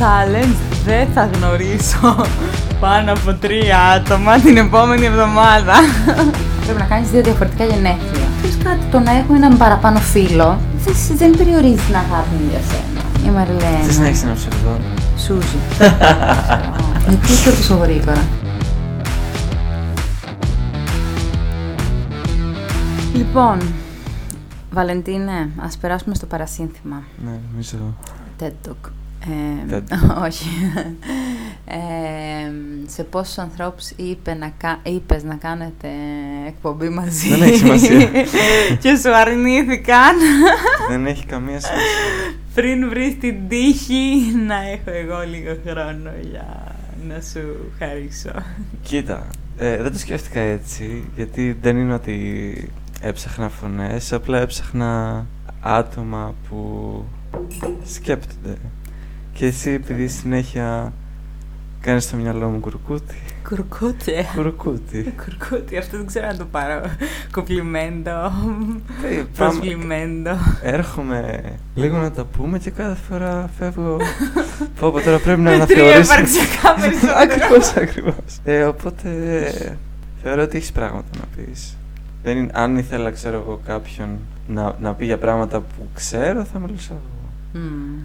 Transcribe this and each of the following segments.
challenge δεν θα γνωρίσω πάνω από τρία άτομα την επόμενη εβδομάδα. Πρέπει να κάνεις δύο διαφορετικά γενέθλια. Θες κάτι, το να έχω έναν παραπάνω φίλο δεν, δεν περιορίζει την αγάπη μου για σένα. Η Μαριλένα. Θες να έχεις ένα ψευδό; Σούζι. Γιατί είσαι τόσο γρήγορα; Λοιπόν, Βαλεντίνε, ας περάσουμε στο παρασύνθημα. Ναι, νομίζω. TED Talk. Ε, TED. όχι. Ε, σε πόσους ανθρώπους είπε να, κα- είπες να κάνετε εκπομπή μαζί; Δεν έχει σημασία. και σου αρνήθηκαν; Δεν έχει καμία σημασία. πριν βρεις την τύχη να έχω εγώ λίγο χρόνο για να σου χαρίσω. Κοίτα, ε, δεν το σκέφτηκα έτσι, γιατί δεν είναι ότι έψαχνα φωνές, απλά έψαχνα άτομα που σκέπτονται. Και εσύ επειδή συνέχεια κάνεις στο μυαλό μου κουρκούτι, Κουρκούτι. κουρκούτι. Κουρκούτι, αυτό δεν ξέρω να το πάρω. Κοπλιμέντο. Ε, πάμε- Προσβλημέντο. Έρχομαι λίγο να τα πούμε και κάθε φορά φεύγω. Πω πω τώρα πρέπει να Με τρία αναθεωρήσω. υπαρξιακά περισσότερο. ακριβώς, ακριβώς. Ε, οπότε θεωρώ ότι έχεις πράγματα να πεις. Δεν είναι, αν ήθελα, ξέρω εγώ, κάποιον να, να πει για πράγματα που ξέρω, θα μιλούσα εγώ. Μμμ.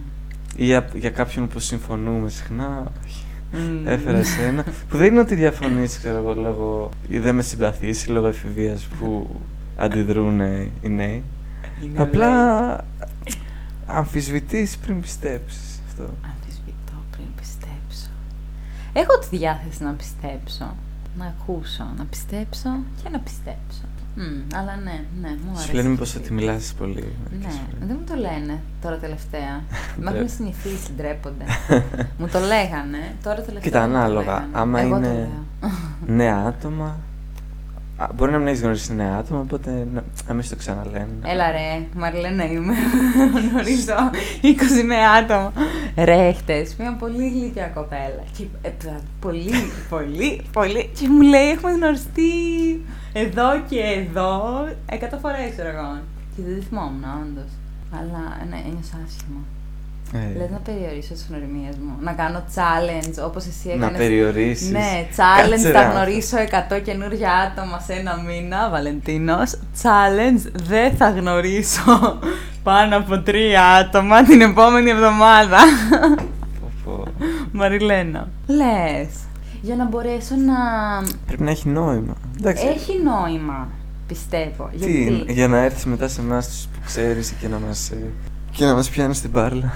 Ή για, για κάποιον που συμφωνούμε συχνά, όχι. Μμμ. Έφερα εσένα. που δεν είναι ότι διαφωνείς, ξέρω εγώ, λόγω ή δεν με συμπαθείς ή λόγω εφηβείας που αντιδρούν οι νέοι. Είναι Απλά ωραίο. αμφισβητείς πριν πιστέψεις αυτό. Αμφισβητώ πριν πιστέψω. Έχω τη διάθεση να πιστέψω. Να ακούσω, να πιστέψω και να πιστέψω. Μμ, αλλά ναι, ναι, μου αρέσει. Σου λένε μήπως ότι μιλάς πολύ. μερικές Ναι, φορές. δεν μου το λένε τώρα τελευταία. Με έχουν Ντρέπ. συνηθίσει, ντρέπονται. μου το λέγανε, τώρα τελευταία. Κοίτα, δεν μου το ανάλογα. λέγανε. Άμα Εγώ το είναι λέω. νέα άτομα. α, Μπορεί να μην έχεις γνωρίσει νέα άτομα, οπότε να, να μην στο ξαναλένε. Έλα ρε, Μαριλένα είμαι. Γνωρίζω 20 νέα άτομα. Ρε, χτες μια πολύ γλυκιά κοπέλα. Και, ε, π- πολύ, πολύ, πολύ. Και μου λέει, έχουμε γνωριστεί εδώ και εδώ εκατό φορές, ξέρω εγώ. Και δεν τη θυμόμουν, όντως. Αλλά ναι, ένιωσα άσχημα. Ε, Λες να περιορίσω τις γνωριμίες μου. Να κάνω challenge, όπως εσύ έκανες. να περιορίσεις. Ναι, challenge Κάτσε, θα ρε, γνωρίσω 100 καινούργια άτομα σε ένα μήνα, Βαλεντίνος. Challenge δεν θα γνωρίσω πάνω από τρία άτομα την επόμενη εβδομάδα. Πω, πω. Μαριλένα. Λες, για να μπορέσω να... Πρέπει να έχει νόημα. Εντάξει. Έχει νόημα, πιστεύω. Τι, Γιατί... για να έρθεις μετά σε εμάς που ξέρεις και να μας. Και να μας πιάνεις στην πάρλα.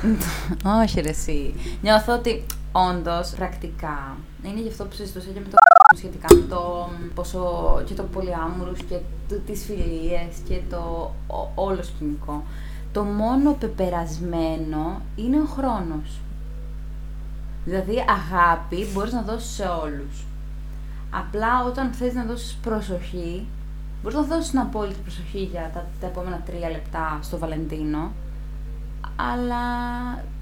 Όχι ρε εσύ. Νιώθω ότι όντως πρακτικά είναι γι' αυτό που συζητούσα και με το σχετικά με το πόσο και το πολυάμορους και το, τις φιλίες και το ο- όλο σκηνικό. Το μόνο πεπερασμένο είναι ο χρόνος. Δηλαδή αγάπη μπορείς να δώσεις σε όλους. Απλά όταν θες να δώσεις προσοχή, μπορείς να δώσεις την απόλυτη προσοχή για τα, τα επόμενα τρία λεπτά στο Βαλεντίνο, αλλά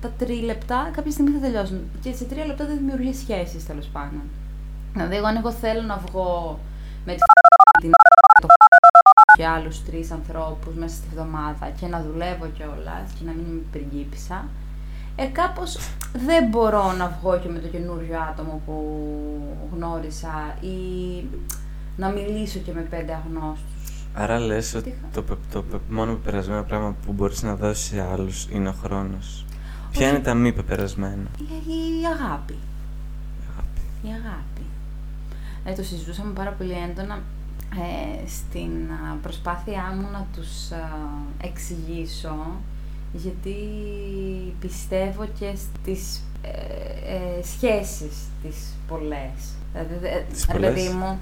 τα τρία λεπτά κάποια στιγμή θα τελειώσουν. Και σε τρία λεπτά δεν δημιουργεί σχέσεις τέλος πάντων. Δηλαδή, εγώ αν εγώ θέλω να βγω με τη την το και άλλους τρεις ανθρώπους μέσα στη βδομάδα και να δουλεύω κιόλας και να μην είμαι πριγκίπισσα, ε, κάπως δεν μπορώ να βγω και με το καινούριο άτομο που γνώρισα ή να μιλήσω και με πέντε αγνώστους. Άρα λες Τι ότι είχα- το, πε- το πε- μόνο πεπερασμένο πράγμα που μπορείς να δώσεις σε άλλους είναι ο χρόνος. Ποια Όχι. είναι τα μη πεπερασμένα; Η, η αγάπη. Αγάπη. Η αγάπη. Ε, το συζητούσαμε πάρα πολύ έντονα ε, στην α, προσπάθειά μου να τους α, εξηγήσω γιατί πιστεύω και στις ε, ε, σχέσεις τις πολλές. Δηλαδή, δε- Τις ρε πολλές; παιδί μου...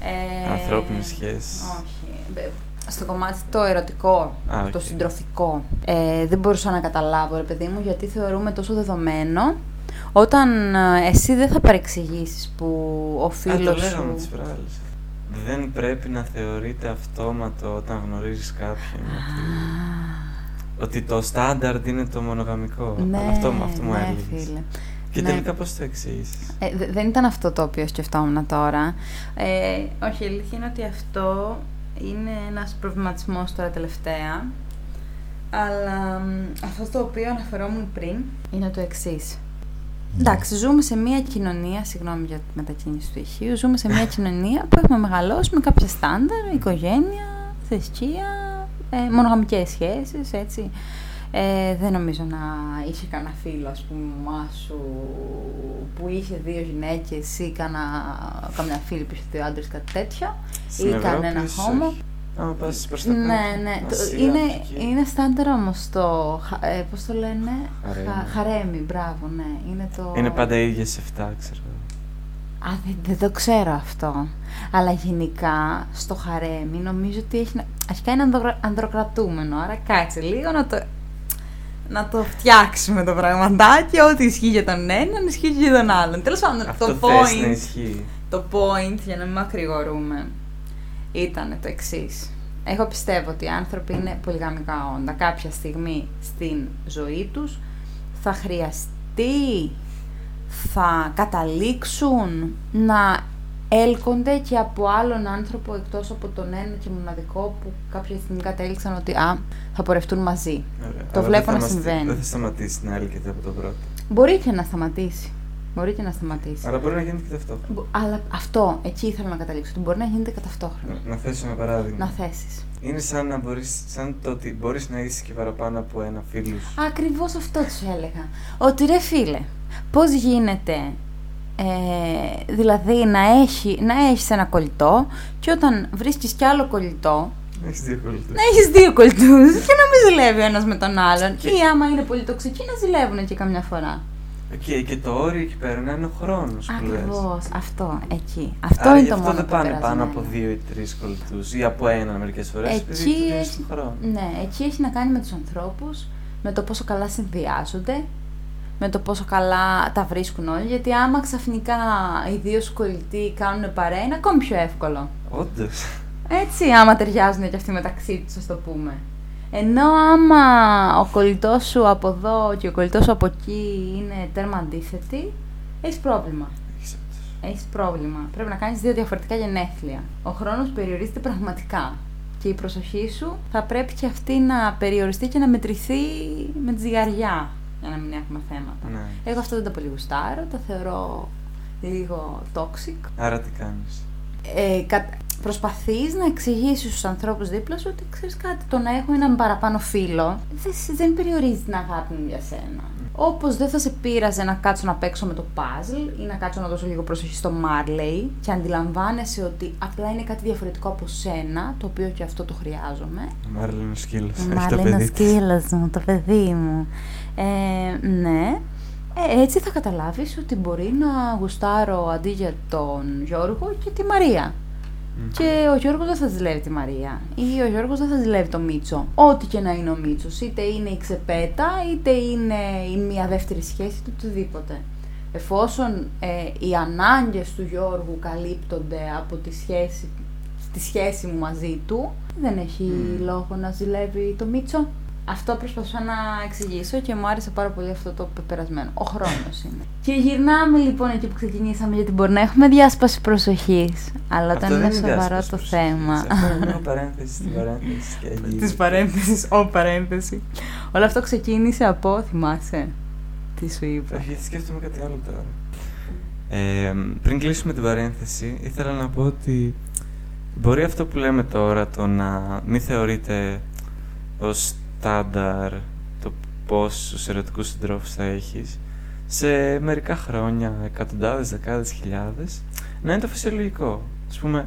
Ε, Ανθρώπινες σχέσεις. Όχι. Ε, Στο κομμάτι το ερωτικό, Α, το οκ. συντροφικό. Ε, δεν μπορούσα να καταλάβω, ρε παιδί μου, γιατί θεωρούμε τόσο δεδομένο όταν ε, εσύ δεν θα παρεξηγήσεις που ο Α, το φίλος λέγαμε σου... τις προάλλες. Δεν πρέπει να θεωρείται αυτόματο όταν γνωρίζεις κάποιον ότι, ότι το στάνταρντ είναι το μονογαμικό. Ναι, αυτό, αυτό μου ναι, έλεγες. φίλε. Και Ναι. τελικά πώς το εξήγησες. Ε, δε- δεν ήταν αυτό το οποίο σκεφτόμουν τώρα. Ε, όχι, η αλήθεια είναι ότι αυτό είναι ένας προβληματισμός τώρα τελευταία. Αλλά μ, αυτό το οποίο αναφερόμουν πριν είναι το εξής. Εντάξει, ζούμε σε μια κοινωνία, συγγνώμη για τη μετακίνηση του ηχείου, ζούμε σε μια κοινωνία που έχουμε μεγαλώσει με κάποια στάνταρ, οικογένεια, θρησκεία, ε, μονογαμικές σχέσεις, έτσι. Ε, δεν νομίζω να είχε κανένα φίλο, ας πούμε, μαμά σου που είχε δύο γυναίκες ή κανένα, καμιά φίλη που είχε δύο άντρες, κάτι τέτοιο. Στην ή Ευρώπη κανένα ίσως χώμο. όχι. Άμα πας προς τα Ναι, κάτω, ναι. Το- Ασία, είναι, Αφρική. είναι στάνταρ όμως το, χα- ε, πώς το λένε, Χαρέμι. Χα- χαρέμι, μπράβο, ναι. Είναι, το... Είναι πάντα οι ίδιες 7, ξέρω. Α, δεν, δεν το ξέρω αυτό. Αλλά γενικά στο χαρέμι νομίζω ότι έχει. να- Αρχικά είναι ανδρο- ανδροκρατούμενο. Άρα κάτσε λίγο να το, να το φτιάξουμε το πραγματάκι. Ό,τι ισχύει για τον έναν, ισχύει και για τον άλλον. Τέλος πάντων, Αυτό το θες να point, ισχύει. το point, για να μην μακρηγορούμε, ήταν το εξής. Εγώ πιστεύω ότι οι άνθρωποι είναι πολυγαμικά όντα. Κάποια στιγμή στην ζωή τους θα χρειαστεί, θα καταλήξουν να έλκονται και από άλλον άνθρωπο εκτός από τον ένα και μοναδικό που κάποια στιγμή κατέληξαν ότι α, θα πορευτούν μαζί. Ωραία. Το Αλλά βλέπω δεν θα να μας- συμβαίνει. Δεν θα σταματήσει να έλκεται από τον πρώτο. Μπορεί και να σταματήσει. Μπορεί και να σταματήσει. Αλλά μπορεί να γίνεται και ταυτόχρονα. Μπο- Αλλά αυτό, εκεί ήθελα να καταλήξω. Ότι μπορεί να γίνεται κατά ταυτόχρονα. Να, να θέσω ένα παράδειγμα. Να θέσεις. Είναι σαν να μπορείς, σαν το ότι μπορείς να είσαι και παραπάνω από ένα φίλος σου. Ακριβώς αυτό τους έλεγα. Ότι ρε φίλε, πώς γίνεται ε, δηλαδή να, έχει, να έχεις ένα κολλητό και όταν βρίσκεις κι άλλο κολλητό Έχεις δύο κολλητούς. να έχεις δύο κολλητούς και να μην ζηλεύει ο ένας με τον άλλον Και- ή άμα είναι πολύ τοξικοί να ζηλεύουν και καμιά φορά. Και, και το όριο εκεί πέρα να είναι ο χρόνος που λες. Ακριβώς, αυτό, εκεί. Αυτό Άρα είναι γι' το αυτό μόνο δεν πάνε πάνω πεπερασμένο. από δύο ή τρεις κολλητούς ή από έναν μερικές φορές. Εκεί Επειδή του δίνεις έχει- τον χρόνο. Ναι, εκεί έχει να κάνει με τους ανθρώπους, με το πόσο καλά συνδυάζονται, με το πόσο καλά τα βρίσκουν όλοι. Γιατί άμα ξαφνικά οι δύο σου κολλητοί κάνουν παρέα, είναι ακόμη πιο εύκολο. Όντως. Έτσι, άμα ταιριάζουν και αυτοί μεταξύ τους, ας το πούμε. Ενώ άμα ο κολλητός σου από εδώ και ο κολλητός σου από εκεί είναι τέρμα αντίθετοι, έχεις πρόβλημα. Έχεις πρόβλημα. Πρέπει να κάνεις δύο διαφορετικά γενέθλια. Ο χρόνος περιορίζεται πραγματικά. Και η προσοχή σου θα πρέπει και αυτή να περιοριστεί και να μετρηθεί με τη ζυγαριά. Για να μην έχουμε θέματα. Ναι. Εγώ αυτό δεν το πολύ γουστάρω. Το θεωρώ λίγο toxic. Άρα τι κάνεις; Ε, κα... Προσπαθείς να εξηγήσεις στους ανθρώπους δίπλα σου ότι ξέρεις κάτι, το να έχω έναν παραπάνω φίλο δεν, σ- δεν περιορίζει την αγάπη μου για σένα. Όπως δεν θα σε πείραζε να κάτσω να παίξω με το puzzle ή να κάτσω να δώσω λίγο προσοχή στο Marley και αντιλαμβάνεσαι ότι απλά είναι κάτι διαφορετικό από σένα, το οποίο και αυτό το χρειάζομαι. Ο Μάρλ είναι ο σκύλος. Μάλλον είναι ο σκύλος μου, το παιδί μου. Ε, ναι. Ε, έτσι θα καταλάβεις ότι μπορεί να γουστάρω αντί για τον Γιώργο και τη Μαρία. Και ο Γιώργος δεν θα ζηλεύει τη Μαρία. Ή ο Γιώργος δεν θα ζηλεύει το Μίτσο. Ό,τι και να είναι ο Μίτσος. Είτε είναι η ξεπέτα, είτε είναι η μία δεύτερη σχέση, είτε οτιδήποτε. Εφόσον ε, οι ανάγκες του Γιώργου καλύπτονται από τη σχέση, τη σχέση μου μαζί του, δεν έχει Μμμ. λόγο να ζηλεύει το Μίτσο. Αυτό προσπαθώ να εξηγήσω και μου άρεσε πάρα πολύ αυτό το πεπερασμένο. Ο χρόνος είναι. Και γυρνάμε λοιπόν εκεί που ξεκινήσαμε, γιατί μπορεί να έχουμε διάσπαση προσοχής. Αλλά όταν είναι σοβαρό το θέμα. Αυτό είναι μια παρένθεση στην παρένθεση. και εκεί. Της παρένθεσης, ο παρένθεση. Όλο αυτό ξεκίνησε από, θυμάσαι. Τι σου είπα. Όχι, γιατί σκέφτομαι κάτι άλλο τώρα. Ε, πριν κλείσουμε την παρένθεση, ήθελα να πω ότι μπορεί αυτό που λέμε τώρα, το να μην θεωρείται ως στάνταρ το πόσους ερωτικούς συντρόφους θα έχεις, σε μερικά χρόνια, εκατοντάδες, δεκάδες, χιλιάδες, να είναι το φυσιολογικό. Ας πούμε,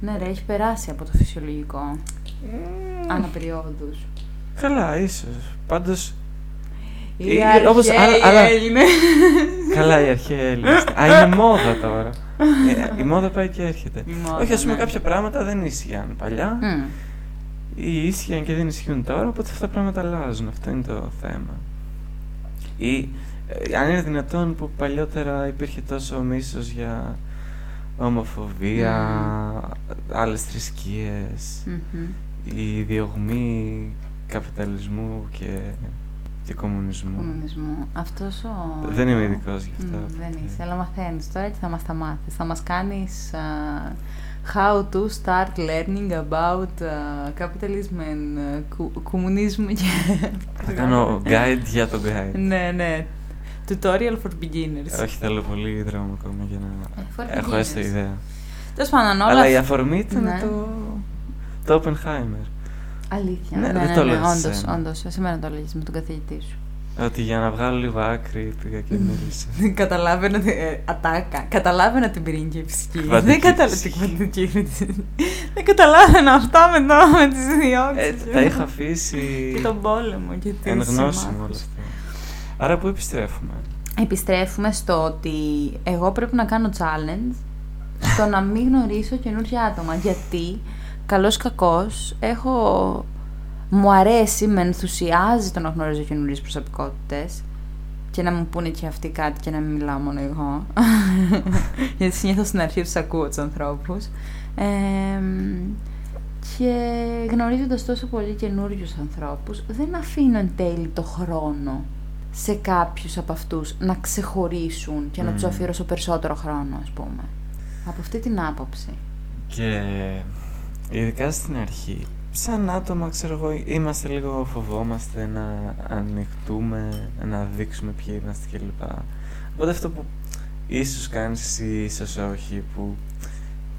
Ναι, ρε, έχει περάσει από το φυσιολογικό. Αναπεριόδους. καλά, ίσως. Πάντως, Οι Ή- αρχαίοι όπως άλλα- άλλα- Έλληνες. καλά οι αρχαίοι Έλληνες. Α, είναι μόδα τώρα. Ε, Η μόδα πάει και έρχεται. Η μόδα, Όχι, ας πούμε ναι. κάποια πράγματα δεν ίσχυαν παλιά Μμ. Ή ίσχυαν και δεν ισχύουν τώρα, οπότε αυτά τα πράγματα αλλάζουν. Αυτό είναι το θέμα. Ή ε, αν είναι δυνατόν που παλιότερα υπήρχε τόσο μίσος για ομοφοβία, άλλες θρησκείες, Μμμ. η διωγμή καπιταλισμού και, και κομμουνισμού. Κομμουνισμού. Αυτός ο... Δεν είμαι ειδικός γι' αυτό. Μμ, δεν είσαι, αλλά μαθαίνεις τώρα και θα μας τα μάθεις. Θα μας κάνεις α, how to start learning about α, capitalism and α, κου- communism και... Θα κάνω guide για το guide. ναι, ναι. Tutorial for beginners. Όχι, θέλω πολύ δρόμο ακόμα για να Ε, for έχω έστω beginners. ιδέα. Τέλος πάντων, όλα. Αλλά η αφορμή ήταν Ναι. το, το Oppenheimer. Αλήθεια. Ναι, Ναι, δεν ναι, το ναι, έλεγες όντως, εσένα. όντως. Εσένα το έλεγες με τον καθηγητή σου. Ότι για να βγάλω λίγο άκρη πήγα και μίλησα. Καταλάβαινα την. ε, ατάκα. Καταλάβαινα την πρίγκεψη. Κβαντική Δεν καταλάβαινα φυσική. την κβαντική. Δεν καταλάβαινα αυτά με, το, με τις διώξεις. Ε, τα είχα αφήσει Και τον πόλεμο και τις εν γνώση μου συμμάχους. όλα αυτά. Άρα πού επιστρέφουμε; Επιστρέφουμε στο ότι εγώ πρέπει να κάνω challenge στο να μην γνωρίσω καινούργια άτομα. Γιατί, καλός κακός, έχω... Μου αρέσει, με ενθουσιάζει το να γνωρίζω καινούριες προσωπικότητες και να μου πούνε και αυτοί κάτι και να μην μιλάω μόνο εγώ. Γιατί συνήθως στην αρχή τους ακούω τους ανθρώπους. Ε, και γνωρίζοντας τόσο πολύ καινούριους ανθρώπους, δεν αφήνω εν τέλει το χρόνο σε κάποιους από αυτούς να ξεχωρίσουν και να τους Μμμ. αφιερώσω περισσότερο χρόνο, ας πούμε. Από αυτή την άποψη. Και ειδικά στην αρχή, σαν άτομα, ξέρω εγώ, είμαστε λίγο φοβόμαστε να ανοιχτούμε, να δείξουμε ποιοι είμαστε κλπ. Οπότε αυτό που ίσως κάνεις εσύ, ίσως όχι, που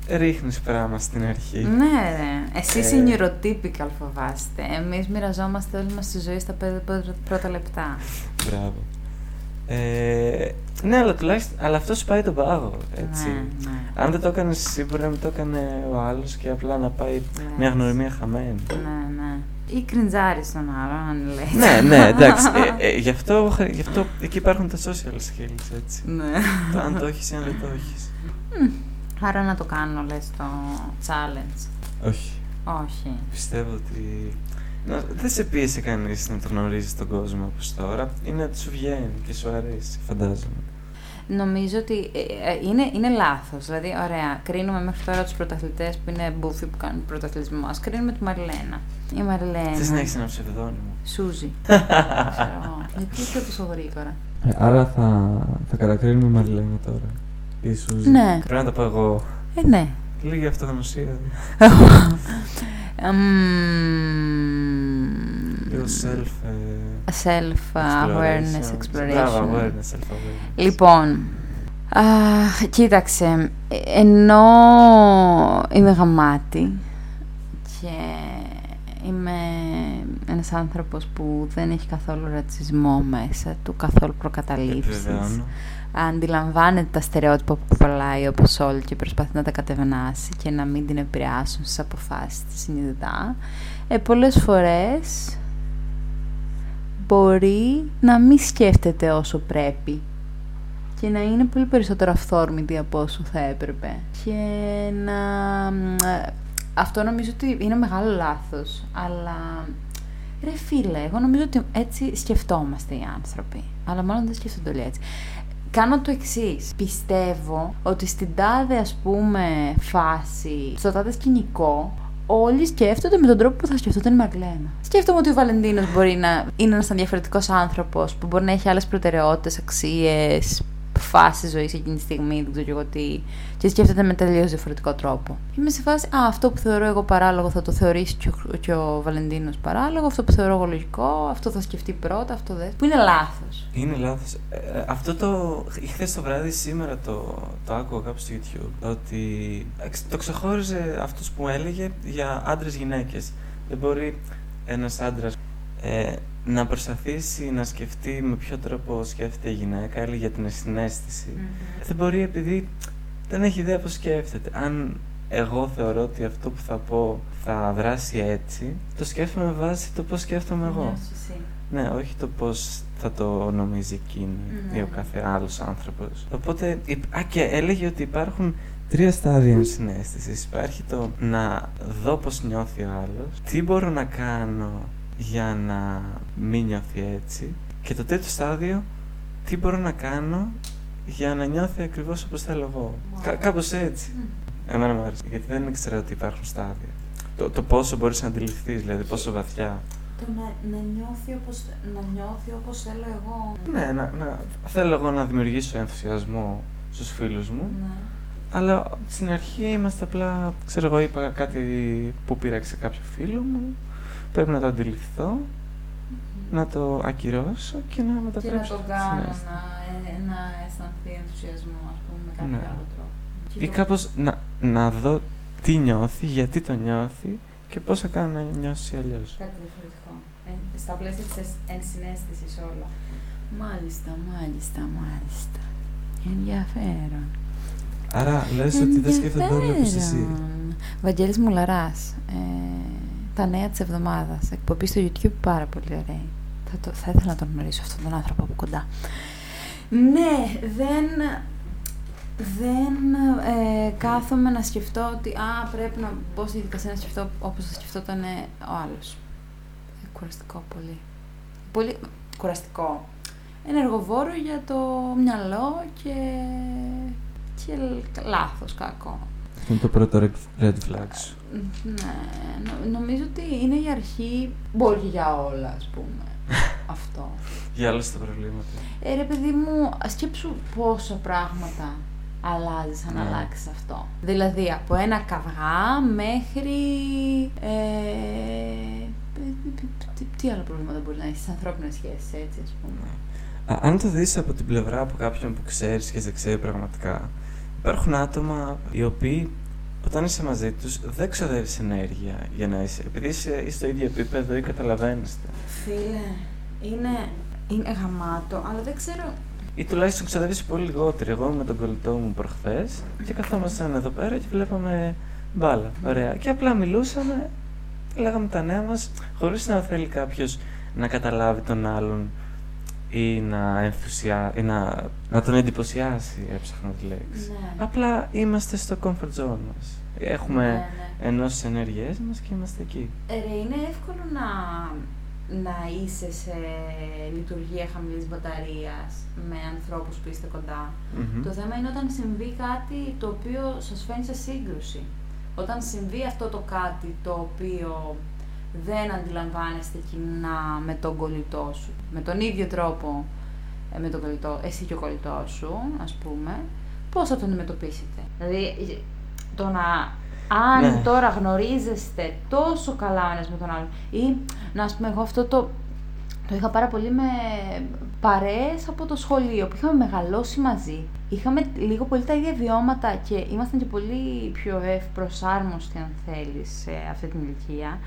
ρίχνεις πράγμα στην αρχή. Ναι, ρε. Εσείς Ε. οι neurotypical φοβάστε. Εμείς μοιραζόμαστε όλη μας τη ζωή στα πέντε πρώτα- πρώτα λεπτά. Μπράβο. Ε, ναι, αλλά τουλάχιστον, αλλά αυτός σου πάει τον πάγο, έτσι. Ναι, ναι. Αν δεν το έκανε εσύ, μπορεί να μην το έκανε ο άλλος και απλά να πάει Ναι. μια γνωριμία χαμένη. Ναι, ναι. Ή κριντζάρι στον άλλον, αν λέει. ναι, ναι, εντάξει. Ε, ε, γι, αυτό, γι' αυτό εκεί υπάρχουν τα social skills, έτσι. Ναι. το αν το έχεις ή αν δεν το έχεις. Άρα να το κάνω, λες, το challenge. Όχι. Όχι. Πιστεύω ότι. Να, δεν σε πίεσε κανείς να το γνωρίζεις τον κόσμο όπως τώρα. Είναι ότι σου βγαίνει και σου αρέσει, φαντάζομαι. Νομίζω ότι ε, ε, είναι, είναι λάθος. Δηλαδή, ωραία, κρίνουμε μέχρι τώρα τους πρωταθλητές που είναι μπούφοι που κάνουν πρωταθλητισμό. Ας κρίνουμε τη Μαριλένα. Η Μαριλένα. Θες να έχεις ένα ψευδόνυμο. Σούζη. Ξέρω εγώ. Γιατί είσαι τόσο γρήγορα. Ε, άρα θα, θα κατακρίνουμε Μαριλένα τώρα. Η Σούζη. Ναι. Πρέπει να το πω εγώ. Ε, ναι. Λίγη αυτογνωσία. Self-awareness exploration. Μπράβο, exploration. awareness, self-awareness. Λοιπόν, α, κοίταξε, ενώ είμαι γαμάτη και είμαι ένας άνθρωπος που δεν έχει καθόλου ρατσισμό μέσα του, καθόλου προκαταλήψεις. Επιβεβαιώνω. Αντιλαμβάνεται τα στερεότυπα που κουβαλάει όπως όλοι και προσπαθεί να τα κατεβενάσει και να μην την επηρεάσουν στις αποφάσεις της συνειδητά. Ε, πολλές φορές μπορεί να μην σκέφτεται όσο πρέπει και να είναι πολύ περισσότερο αυθόρμητη από όσο θα έπρεπε. Και να... ε, Αυτό νομίζω ότι είναι μεγάλο λάθος, αλλά... Ρε φίλε, εγώ νομίζω ότι έτσι σκεφτόμαστε οι άνθρωποι. Αλλά μάλλον δεν σκέφτονται όλοι έτσι. Κάνω το εξής. Πιστεύω ότι στην τάδε ας πούμε φάση, στο τάδε σκηνικό, όλοι σκέφτονται με τον τρόπο που θα σκεφτόταν η Μαγλένα. Σκέφτομαι ότι ο Βαλεντίνος μπορεί να είναι ένας διαφορετικό άνθρωπος που μπορεί να έχει άλλες προτεραιότητες, αξίες, φάσει ζωής εκείνη τη στιγμή, δεν ξέρω και εγώ τι. Και σκέφτεται με τελείως διαφορετικό τρόπο. Είμαι σε φάση, Α, αυτό που θεωρώ εγώ παράλογο θα το θεωρήσει και ο, και ο Βαλεντίνος παράλογο, αυτό που θεωρώ εγώ λογικό, αυτό θα σκεφτεί πρώτα, αυτό δεν. Που είναι λάθος. Είναι λάθος. Ε, ε, αυτό το. χθε το βράδυ, σήμερα το, το άκουγα κάπου στο YouTube. Ότι εξ- το ξεχώριζε αυτός που μου έλεγε για άντρες γυναίκες. Δεν μπορεί ένας άντρας ε, να προσπαθήσει να σκεφτεί με ποιο τρόπο σκέφτεται η γυναίκα, έλεγε για την συνέστηση. Δεν μπορεί επειδή δεν έχει ιδέα πώς σκέφτεται. Αν εγώ θεωρώ ότι αυτό που θα πω θα δράσει έτσι, το σκέφτομαι με βάση το πώς σκέφτομαι εγώ. Ναι, όχι το πώς θα το νομίζει εκείνη Ναι. ή ο κάθε άλλος άνθρωπος. Οπότε, υπ- α, και έλεγε ότι υπάρχουν τρία στάδια συνέστησης. Υπάρχει το να δω πώς νιώθει ο άλλος, τι μπορώ να κάνω για να μην νιώθει έτσι και το τρίτο στάδιο, τι μπορώ να κάνω για να νιώθει ακριβώς όπως θέλω εγώ. Κα- κάπως έτσι. Εμένα μου άρεσε, γιατί δεν ήξερα ότι υπάρχουν στάδια. Το, το πόσο μπορείς να αντιληφθείς, δηλαδή πόσο βαθιά. Το να, να, νιώθει όπως, να νιώθει όπως θέλω εγώ. Ναι, να, να, θέλω εγώ να δημιουργήσω ενθουσιασμό στους φίλους μου, Ναι. αλλά στην αρχή είμαστε απλά, ξέρω εγώ είπα κάτι που πήραξε κάποιο φίλο μου, πρέπει να το αντιληφθώ να το ακυρώσω και να Και να μετατρέψω. τον στη κάνω συνέστηση. να, ε, να αισθανθεί ενθουσιασμό, ας πούμε, με κάποιο Ναι. άλλο τρόπο. Και Ή το- κάπως να, να δω τι νιώθει, γιατί το νιώθει και πώς θα κάνω να νιώσει αλλιώς. Κάτι διαφορετικό. Ε, στα πλαίσια της εσ- ενσυναίσθησης όλα. Μάλιστα, μάλιστα, μάλιστα. Ενδιαφέρον. Άρα λες ότι δεν σκέφτονται όλοι όπως εσύ. Ενδιαφέρον. Βαγγέλης Μουλαράς. Ε, τα νέα της εβδομάδας. Εκπομπή στο YouTube πάρα πολύ ωραία. Θα, το, θα ήθελα να τον γνωρίσω αυτόν τον άνθρωπο από κοντά. Ναι, δεν, δεν ε, κάθομαι να σκεφτώ ότι α, πρέπει να μπω στη διαδικασία να σκεφτώ όπως θα σκεφτόταν ε, ο άλλος. Ε, κουραστικό πολύ. Πολύ κουραστικό. Ενεργοβόρο για το μυαλό και, και λάθος, κακό. Αυτό είναι το πρώτο red- red flag σου. Ναι, νο- νομίζω ότι είναι η αρχή, μπορεί και για όλα, ας πούμε, αυτό. Για άλλα τα προβλήματα. Ε, ρε παιδί μου, σκέψου πόσα πράγματα αλλάζεις αν Ναι. αλλάξεις αυτό. Δηλαδή, από ένα καυγά μέχρι... Ε, τι, τι άλλα προβλήματα μπορεί να έχεις στις ανθρώπινες σχέσεις, έτσι, ας πούμε. Α, αν το δεις από την πλευρά από κάποιον που ξέρεις και σε ξέρει πραγματικά, υπάρχουν άτομα οι οποίοι όταν είσαι μαζί τους δεν ξοδεύεις ενέργεια για να είσαι, επειδή είσαι, είσαι στο ίδιο επίπεδο ή καταλαβαίνεστε. Φίλε, είναι, είναι γαμάτο, αλλά δεν ξέρω... Ή τουλάχιστον ξοδεύεις πολύ λιγότερο. Εγώ με τον κολλητό μου προχθές και καθόμασταν εδώ πέρα και βλέπαμε μπάλα. Ωραία. Και απλά μιλούσαμε, λέγαμε τα νέα μας, χωρίς να θέλει κάποιος να καταλάβει τον άλλον ή να, ενθουσιά... ή να... να τον εντυπωσιάσει, έψαχνα τη λέξη. Ναι. Απλά είμαστε στο comfort zone μας. Έχουμε Ναι, ναι. ενώσεις τις ενέργειές μας και είμαστε εκεί. Ε, Ρε, είναι εύκολο να, να είσαι σε λειτουργία χαμηλής μπαταρίας με ανθρώπους που είστε κοντά. Μμμ. Το θέμα είναι όταν συμβεί κάτι το οποίο σας φαίνει σε σύγκρουση. Όταν συμβεί αυτό το κάτι το οποίο δεν αντιλαμβάνεστε κοινά με τον κολλητό σου. Με τον ίδιο τρόπο ε, με τον κολλητό, εσύ και ο κολλητός σου, ας πούμε, πώς θα τον αντιμετωπίσετε; Δηλαδή, το να αν Ναι. τώρα γνωρίζεστε τόσο καλά ο ένας με τον άλλον ή να ας πούμε εγώ αυτό το, το είχα πάρα πολύ με παρέες από το σχολείο που είχαμε μεγαλώσει μαζί. Είχαμε λίγο πολύ τα ίδια βιώματα και ήμασταν και πολύ πιο ευπροσάρμοστοι αν θέλεις σε αυτή την ηλικία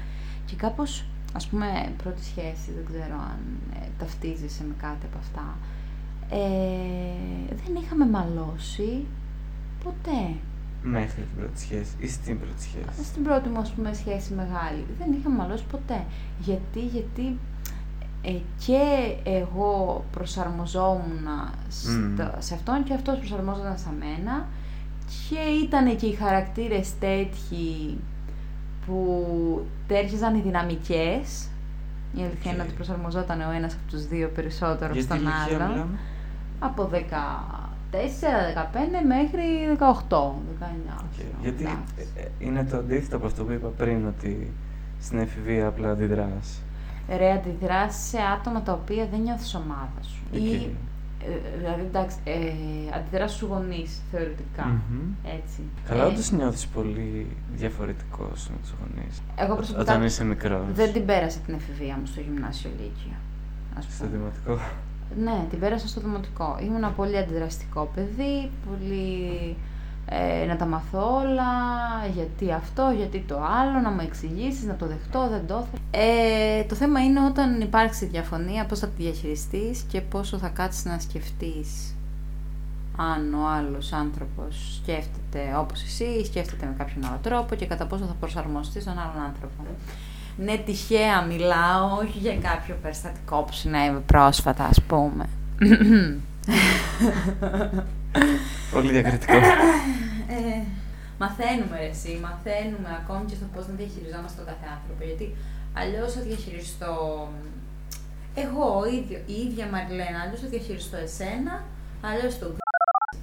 και κάπως ας πούμε πρώτη σχέση, δεν ξέρω αν ε, ταυτίζεσαι με κάτι από αυτά. Ε, δεν είχαμε μαλώσει ποτέ. Μέχρι την πρώτη σχέση ή στην πρώτη σχέση. Στην πρώτη μου, ας πούμε, σχέση μεγάλη, δεν είχαμε μαλώσει ποτέ. Γιατί, γιατί ε, και εγώ προσαρμοζόμουν στο- σε αυτόν και αυτός προσαρμόζονταν σε μένα και ήταν και οι χαρακτήρες τέτοιοι που ταίριαζαν οι δυναμικές. Η αλήθεια είναι Οκ. ότι προσαρμοζόταν ο ένας από τους δύο περισσότερο Για τι στον ηλικία άλλον. μιλάμε. Από 14, 15 μέχρι 18, 19. Οκ. ξέρω, Γιατί εντάξει. ε, ε, είναι το αντίθετο από αυτό που είπα πριν, ότι στην εφηβεία απλά αντιδράς. Ρε, αντιδράς σε άτομα τα οποία δεν νιώθεις ομάδα σου. Ή, Εκεί. ε, δηλαδή, εντάξει, ε, αντιδράς στους γονείς, θεωρητικά. Μμμ. Έτσι. Καλά, Ε, όντως νιώθεις πολύ διαφορετικός με τους γονείς. Εγώ προσωπικά Όταν είσαι μικρός. δεν την πέρασα την εφηβεία μου στο γυμνάσιο Λύκειο. ας Στο πούμε. δημοτικό. Ναι, την πέρασα στο δημοτικό. Ήμουν ένα πολύ αντιδραστικό παιδί, πολύ ε, να τα μαθώ όλα, γιατί αυτό, γιατί το άλλο, να μου εξηγήσεις, να το δεχτώ, δεν το θέλω. Ε, το θέμα είναι όταν υπάρξει διαφωνία, πώς θα τη διαχειριστείς και πόσο θα κάτσεις να σκεφτείς αν ο άλλος άνθρωπος σκέφτεται όπως εσύ, σκέφτεται με κάποιον άλλο τρόπο και κατά πόσο θα προσαρμοστείς στον άλλον άνθρωπο. Ναι, τυχαία μιλάω, όχι για κάποιο περιστατικό που συνέβη πρόσφατα, ας πούμε. Πολύ διακριτικό. Ε, μαθαίνουμε ρε, εσύ, μαθαίνουμε ακόμη και στο πώς να διαχειριζόμαστε τον κάθε άνθρωπο. Γιατί αλλιώς θα διαχειριστώ εγώ, ο ίδιο, η ίδια Μαριλένα, αλλιώς θα διαχειριστώ εσένα, αλλιώς τον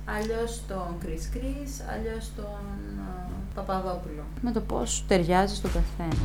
αλλιώς τον Κρίς Κρίς, αλλιώς τον α, Παπαδόπουλο. Με το πώς ταιριάζει στον καθένα.